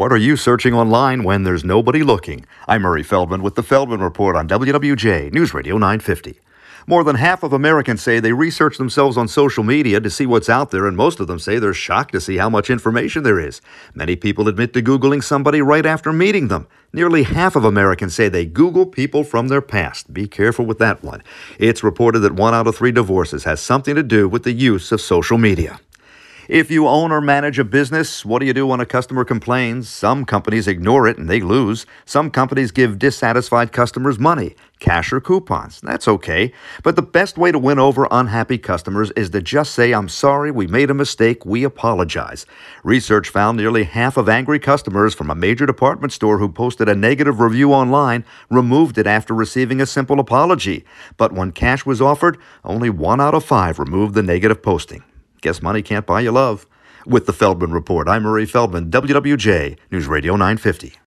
What are you searching online when there's nobody looking? I'm Murray Feldman with the Feldman Report on WWJ News Radio 950. More than half of Americans say they research themselves on social media to see what's out there, and most of them say they're shocked to see how much information there is. Many people admit to Googling somebody right after meeting them. Nearly half of Americans say they Google people from their past. Be careful with that one. It's reported that one out of three divorces has something to do with the use of social media. If you own or manage a business, what do you do when a customer complains? Some companies ignore it and they lose. Some companies give dissatisfied customers money, cash or coupons. That's okay. But the best way to win over unhappy customers is to just say, I'm sorry, we made a mistake, we apologize. Research found nearly half of angry customers from a major department store who posted a negative review online removed it after receiving a simple apology. But when cash was offered, only one out of five removed the negative posting. Guess money can't buy you love. With the Feldman Report, I'm Murray Feldman, WWJ News Radio 950.